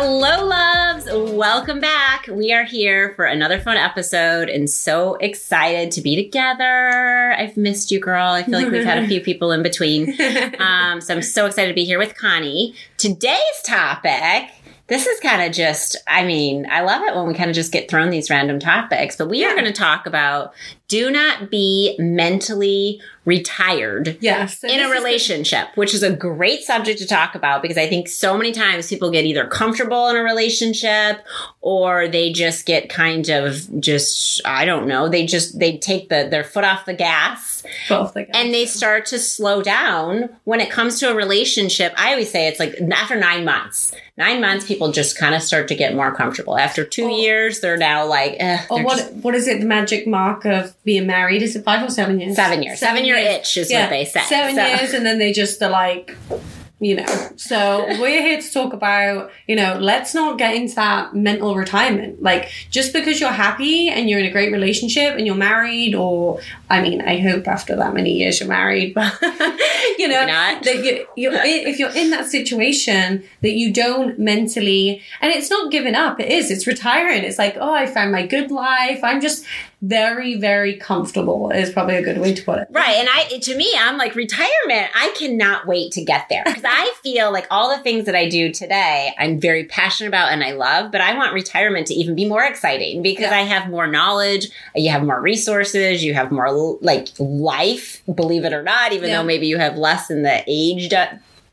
Hello, loves. Welcome back. We are here for another fun episode and so excited to be together. I've missed you, girl. I feel like we've had a few people in between. Um, so I'm so excited to be here with Connie. Today's topic this is kind of just, I mean, I love it when we kind of just get thrown these random topics, but we yeah. are going to talk about do not be mentally retired yes, in a relationship, which is a great subject to talk about because I think so many times people get either comfortable in a relationship or they just get kind of just, I don't know, they just, they take the, their foot off the gas. Both the gas. And they start to slow down when it comes to a relationship. I always say it's like after nine months nine months, people just kind of start to get more comfortable. After two oh. years, they're now like, eh, oh, what just, what is it? The magic mark of being married is it five or seven years? Seven years. Seven, seven year years. itch is yeah. what they say. Seven so. years, and then they just are like, you know. So we're here to talk about, you know, let's not get into that mental retirement. Like just because you're happy and you're in a great relationship and you're married, or I mean, I hope after that many years you're married, but you know, that you, you if you're in that situation that you don't mentally, and it's not giving up. It is. It's retiring. It's like, oh, I found my good life. I'm just very very comfortable is probably a good way to put it right and i to me i'm like retirement i cannot wait to get there because i feel like all the things that i do today i'm very passionate about and i love but i want retirement to even be more exciting because yeah. i have more knowledge you have more resources you have more like life believe it or not even yeah. though maybe you have less in the age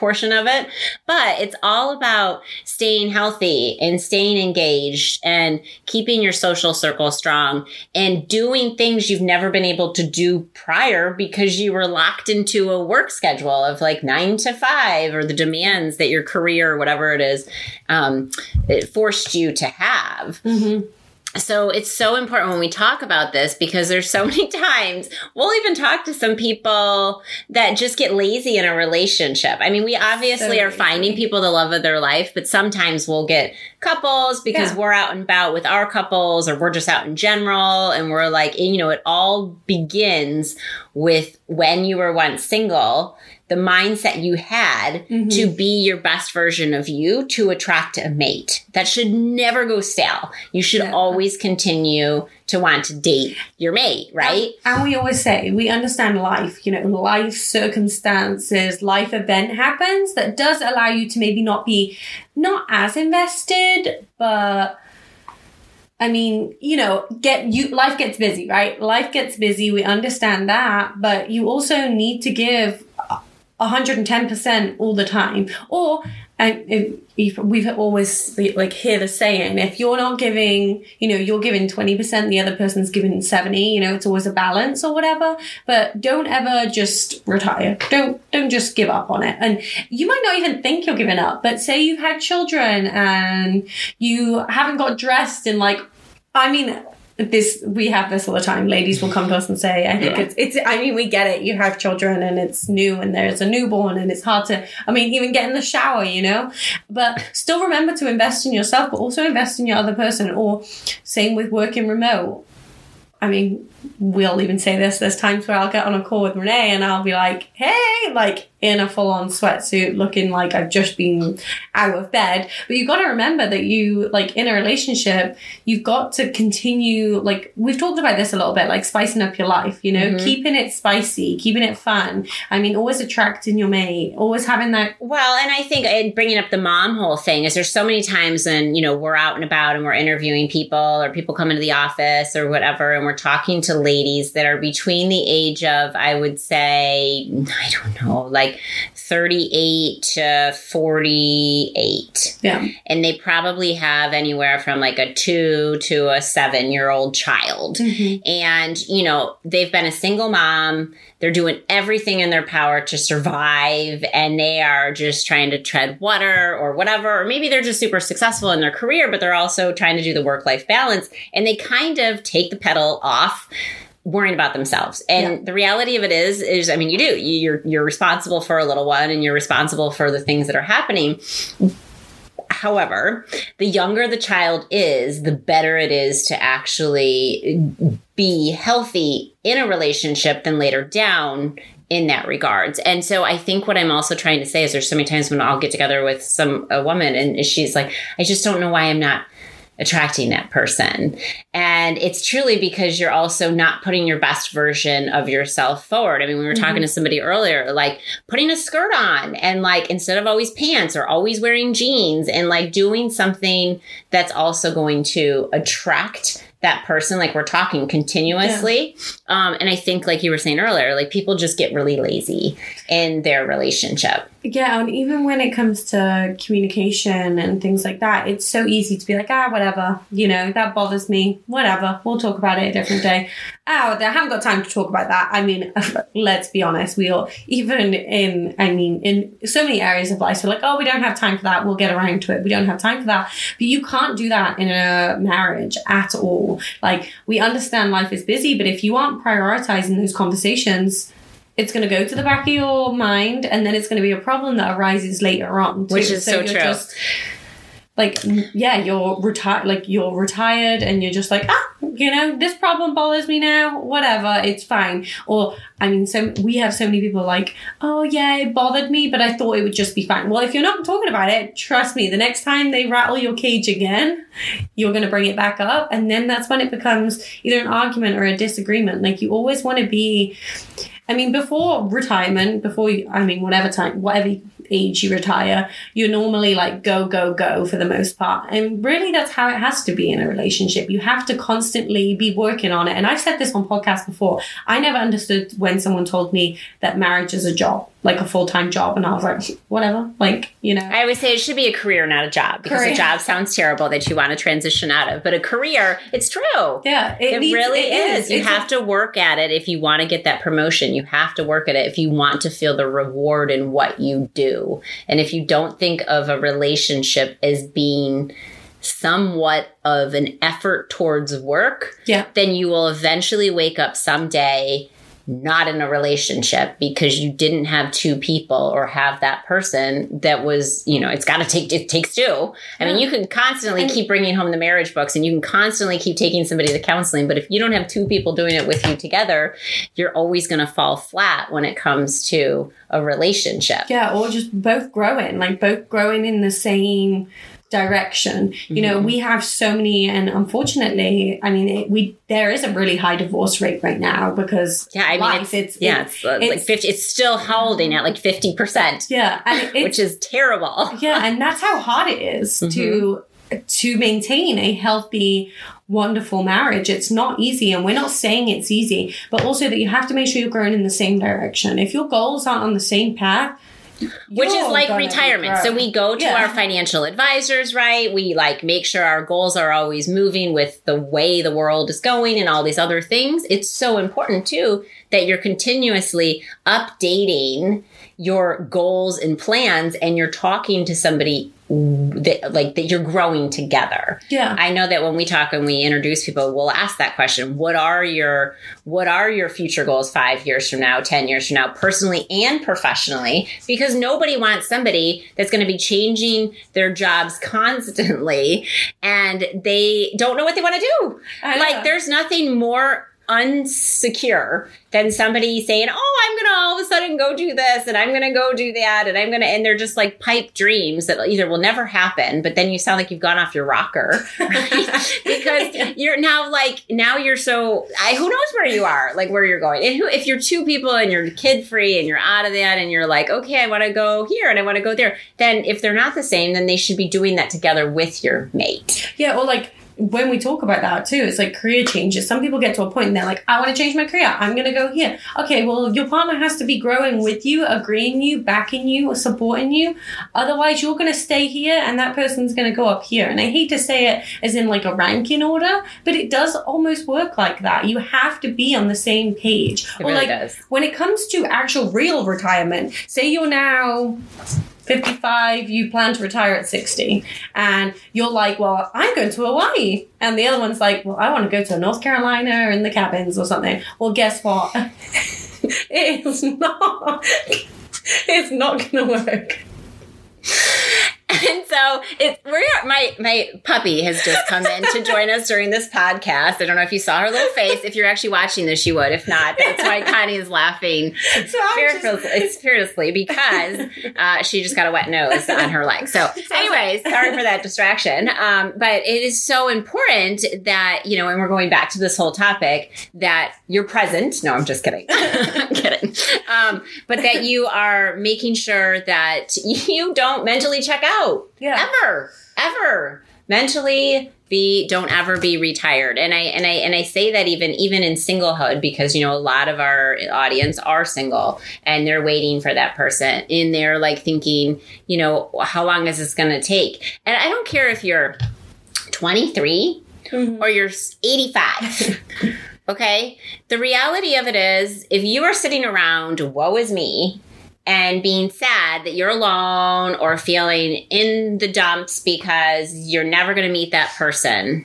portion of it. But it's all about staying healthy and staying engaged and keeping your social circle strong and doing things you've never been able to do prior because you were locked into a work schedule of like nine to five or the demands that your career or whatever it is um, it forced you to have. Mm-hmm so it's so important when we talk about this because there's so many times we'll even talk to some people that just get lazy in a relationship. I mean, we obviously so are finding people the love of their life, but sometimes we'll get couples because yeah. we're out and about with our couples or we're just out in general and we're like, you know, it all begins with when you were once single the mindset you had mm-hmm. to be your best version of you to attract a mate. That should never go stale. You should yeah. always continue to want to date your mate, right? And, and, we always say we understand life, you know, life circumstances, life event happens that does allow you to maybe not be not as invested, but I mean, you know, get you life gets busy, right? Life gets busy. We understand that, but you also need to give 110% all the time. Or, and if, we've always like hear the saying, if you're not giving, you know, you're giving 20%, the other person's giving 70, you know, it's always a balance or whatever. But don't ever just retire. Don't, don't just give up on it. And you might not even think you're giving up, but say you've had children and you haven't got dressed in like, I mean, this we have this all the time ladies will come to us and say i think yeah. it's it's i mean we get it you have children and it's new and there's a newborn and it's hard to i mean even get in the shower you know but still remember to invest in yourself but also invest in your other person or same with working remote I mean, we'll even say this. There's times where I'll get on a call with Renee and I'll be like, hey, like in a full on sweatsuit, looking like I've just been out of bed. But you've got to remember that you, like in a relationship, you've got to continue, like we've talked about this a little bit, like spicing up your life, you know, mm-hmm. keeping it spicy, keeping it fun. I mean, always attracting your mate, always having that. Well, and I think and bringing up the mom whole thing is there's so many times when, you know, we're out and about and we're interviewing people or people come into the office or whatever, and we're talking to ladies that are between the age of, I would say, I don't know, like like 38 to 48. Yeah. And they probably have anywhere from like a two to a seven year old child. Mhm. And, you know, they've been a single mom. They're doing everything in their power to survive and they are just trying to tread water or whatever. Or maybe they're just super successful in their career, but they're also trying to do the work life balance. And they kind of take the pedal off worrying about themselves. And Yeah. the reality of it is, is I mean, you do. You- You're you're responsible for a little one, and you're responsible for the things that are happening. However, the younger the child is, the better it is to actually be healthy in a relationship than later down in that regards. And so I think what I'm also trying to say is there's so many times when I'll get together with some a woman and she's like, I just don't know why I'm not attracting that person. And it's truly because you're also not putting your best version of yourself forward. I mean, we were talking mm-hmm. to somebody earlier, like putting a skirt on and like instead of always pants or always wearing jeans and like doing something that's also going to attract that person like we're talking continuously um and i think like you were saying earlier like people just get really lazy in their relationship Yeah, and even when it comes to communication and things like that, it's so easy to be like, ah, whatever, you know, that bothers me, whatever, we'll talk about it a different day. Oh, I haven't got time to talk about that. I mean, let's be honest, we all, even in, I mean, in so many areas of life, we're like, oh, we don't have time for that, we'll get around to it, we don't have time for that. But you can't do that in a marriage at all. Like, we understand life is busy, but if you aren't prioritizing those conversations, it's going to go to the back of your mind and then it's going to be a problem that arises later on too. Which is so you're true. just like yeah you're retired like you're retired and you're just like ah you know this problem bothers me now whatever it's fine. Or i mean so we have so many people like oh yeah it bothered me but i thought it would just be fine. Well if you're not talking about it trust me the next time they rattle your cage again you're going to bring it back up and then that's when it becomes either an argument or a disagreement. Like you always want to be I mean, before retirement, before you, I mean, whatever time, whatever age you retire, you're normally like go, go, go for the most part. And really, that's how it has to be in a relationship. You have to constantly be working on it. And I've said this on podcasts before. I never understood when someone told me that marriage is a job, like a full time job. And I was like, whatever, like, you know. I always say it should be a career, not a job, because Career. a job sounds terrible that you want to transition out of. But a career, it's true. yeah, It, needs- really it is. You It's a- have to work at it if you want to get that promotion. You have to work at it if you want to feel the reward in what you do. And if you don't think of a relationship as being somewhat of an effort towards work, Yeah. then you will eventually wake up someday not in a relationship because you didn't have two people or have that person that was, you know, it's got to take, it takes two. I mean, you can constantly And- keep bringing home the marriage books and you can constantly keep taking somebody to counseling. But if you don't have two people doing it with you together, you're always going to fall flat when it comes to a relationship. Yeah, or just both growing, like both growing in the same direction. You know, Mhm. we have so many, and unfortunately, I mean, it, we there is a really high divorce rate right now because Yeah, I mean, life, it's, it's, yeah, it's- it's, uh, like 50, it's still holding at like 50%, yeah, and which is terrible. yeah, and that's how hard it is to to maintain a healthy wonderful marriage it's not easy and we're not saying it's easy but also that you have to make sure you're growing in the same direction if your goals aren't on the same path which is like retirement. So we go to Yeah. our financial advisors, right? We like make sure our goals are always moving with the way the world is going and all these other things. It's so important too that you're continuously updating your goals and plans and you're talking to somebody that like that you're growing together. yeah I know that when we talk and we introduce people, we'll ask that question. What are your what are your future goals 5 years from now, 10 years from now, personally and professionally? Because nobody wants somebody that's going to be changing their jobs constantly and they don't know what they want to do. Like there's nothing more unsecure than somebody saying, "Oh, I'm going to all of a sudden go do this and I'm going to go do that and I'm going to," and they're just like pipe dreams that either will never happen, but then you sound like you've gone off your rocker right? because you're now like now you're so I, who knows where you are, like where you're going. And who, if you're two people and you're kid free and you're out of that and you're like, okay, I want to go here and I want to go there, then if they're not the same, then they should be doing that together with your mate. Yeah, or like when we talk about that too, it's like career changes. Some people get to a point and they're like, I want to change my career. I'm going to go here. Okay, well, your partner has to be growing with you, agreeing you, backing you, or supporting you. Otherwise, you're going to stay here and that person's going to go up here. And I hate to say it as in like a ranking order, but it does almost work like that. You have to be on the same page. It or really like does. when it comes to actual real retirement, say you're now 55, you plan to retire at 60, and you're like, Well, I'm going to Hawaii. And the other one's like, Well, I want to go to North Carolina in the cabins or something. Well, guess what? it's not. It's not going to work. And so it we're my my puppy has just come in to join us during this podcast. I don't know if you saw her little face. If you're actually watching this, you would. If not, that's why Connie is laughing So just- fearlessly because uh, she just got a wet nose on her leg. So, anyways, sorry for that distraction. Um, but it is so important that you know, and we're going back to this whole topic that you're present. No, I'm just kidding. I'm kidding. Um, but that you are making sure that you don't mentally check out Yeah. ever ever mentally be don't ever be retired and i and i and i say that even even in singlehood because you know a lot of our audience are single and they're waiting for that person and they're like thinking you know how long is this going to take and i don't care if you're 23 Mhm. or you're 85 okay the reality of it is if you are sitting around woe is me and being sad that you're alone or feeling in the dumps because you're never going to meet that person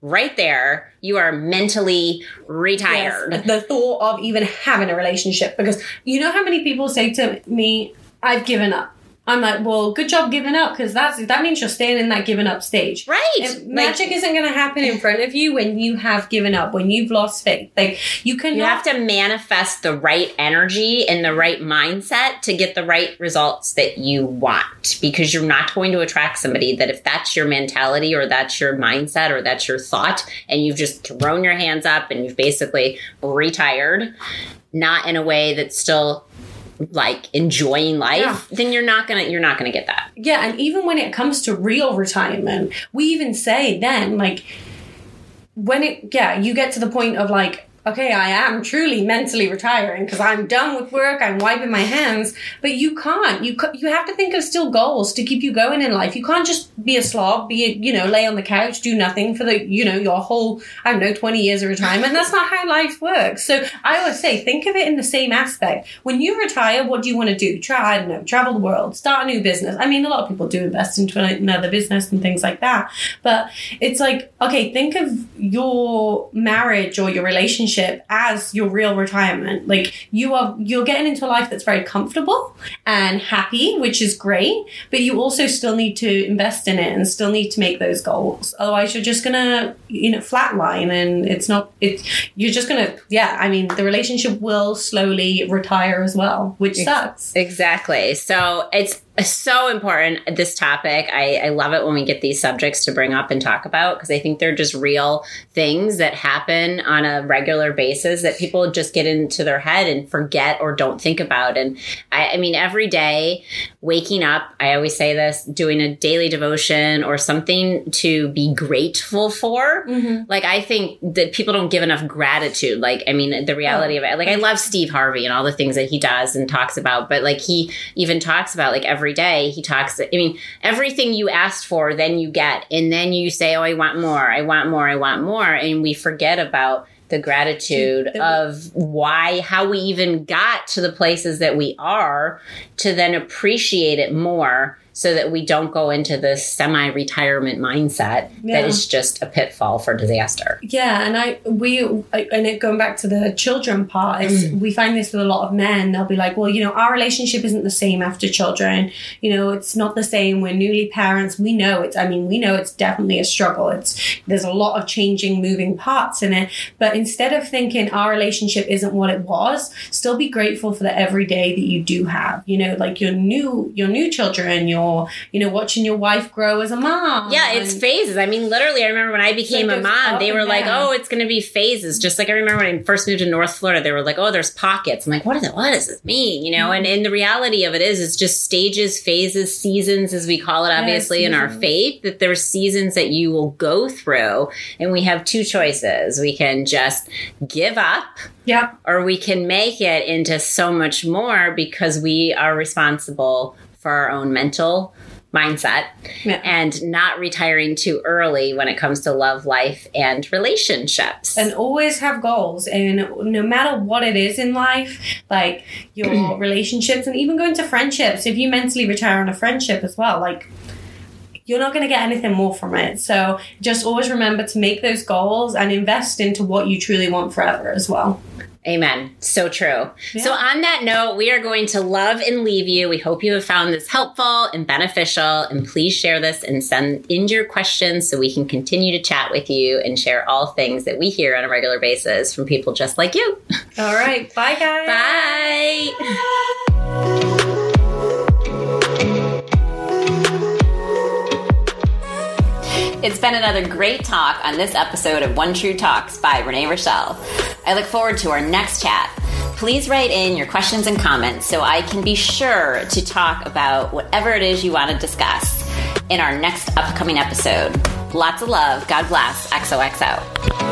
right there you are mentally retired Yes, the thought of even having a relationship because you know how many people say to me, "I've given up." I'm like, well, good job giving up because that's that means you're staying in that giving up stage. right Like, magic isn't going to happen in front of you when you have given up, when you've lost faith. Like you cannot. you have to manifest the right energy and the right mindset to get the right results that you want because you're not going to attract somebody that if that's your mentality or that's your mindset or that's your thought and you've just thrown your hands up and you've basically retired not in a way that's still like enjoying life Yeah. then you're not gonna you're not gonna get that Yeah, and even when it comes to real retirement, we even say then, like, when it, yeah, you get to the point of like, okay, I am truly mentally retiring because I'm done with work, I'm wiping my hands, but you can't. You you have to think of still goals to keep you going in life. You can't just be a slob, be a, you know, lay on the couch, do nothing for the, you know, your whole, I don't know, 20 years of retirement. That's not how life works. So I always say, think of it in the same aspect. When you retire, what do you want to do? Try, I don't know, travel the world, start a new business. I mean, a lot of people do invest into another business and things like that. But it's like, okay, think of your marriage or your relationship as your real retirement. Like you are, you're getting into a life that's very comfortable and happy, which is great. But you also still need to invest in it and still need to make those goals. Otherwise, you're just gonna, you know, flatline, and it's not. It's you're just gonna, yeah. I mean, the relationship will slowly retire as well, which sucks. Exactly. So it's so important, this topic. I, I love it when we get these subjects to bring up and talk about because I think they're just real things that happen on a regular basis that people just get into their head and forget or don't think about. And I, I mean, every day waking up, I always say this doing a daily devotion or something to be grateful for. Mm-hmm. Like, I think that people don't give enough gratitude. Like, I mean, the reality of it. Like, I love Steve Harvey and all the things that he does and talks about, but like, he even talks about like every day, he talks, I mean, everything you asked for, then you get. And then you say, Oh, I want more, I want more, I want more. And we forget about the gratitude of why, how we even got to the places that we are to then appreciate it more so that we don't go into this semi retirement mindset Yeah. that is just a pitfall for disaster. Yeah, and I we and it going back to the children part is mm. we find this with a lot of men. They'll be like, well, you know, our relationship isn't the same after children. You know, it's not the same. We're newly parents. We know it's. I mean, we know it's definitely a struggle. It's there's a lot of changing, moving parts in it. But instead of thinking our relationship isn't what it was, still be grateful for the everyday that you do have. You know, like your new your new children, your or you know watching your wife grow as a mom. Yeah, it's And- phases. I mean, literally, I remember when I became a mom, they were like, down. "Oh, it's going to be phases." Just like I remember when I first moved to North Florida, they were like, "Oh, there's pockets." I'm like, "What is it? What does this mean?" You know, and Mm-hmm. and the reality of it is, it's just stages, phases, seasons, as we call it, obviously in our faith. That there's seasons that you will go through, and we have two choices: we can just give up Yep. or we can make it into so much more because we are responsible for our own mental mindset Yeah. and not retiring too early when it comes to love life and relationships. and always have goals and no matter what it is in life like your relationships and even going to friendships if you mentally retire on a friendship as well like you're not going to get anything more from it so just always remember to make those goals and invest into what you truly want forever as well Amen. So true. Yeah. So, on that note, we are going to love and leave you. We hope you have found this helpful and beneficial. And please share this and send in your questions so we can continue to chat with you and share all things that we hear on a regular basis from people just like you. all right bye guys Bye. It's been another great talk on this episode of One True Talks by Renee Richel. I look forward to our next chat. Please write in your questions and comments so I can be sure to talk about whatever it is you want to discuss in our next upcoming episode. Lots of love. God bless. XOXO.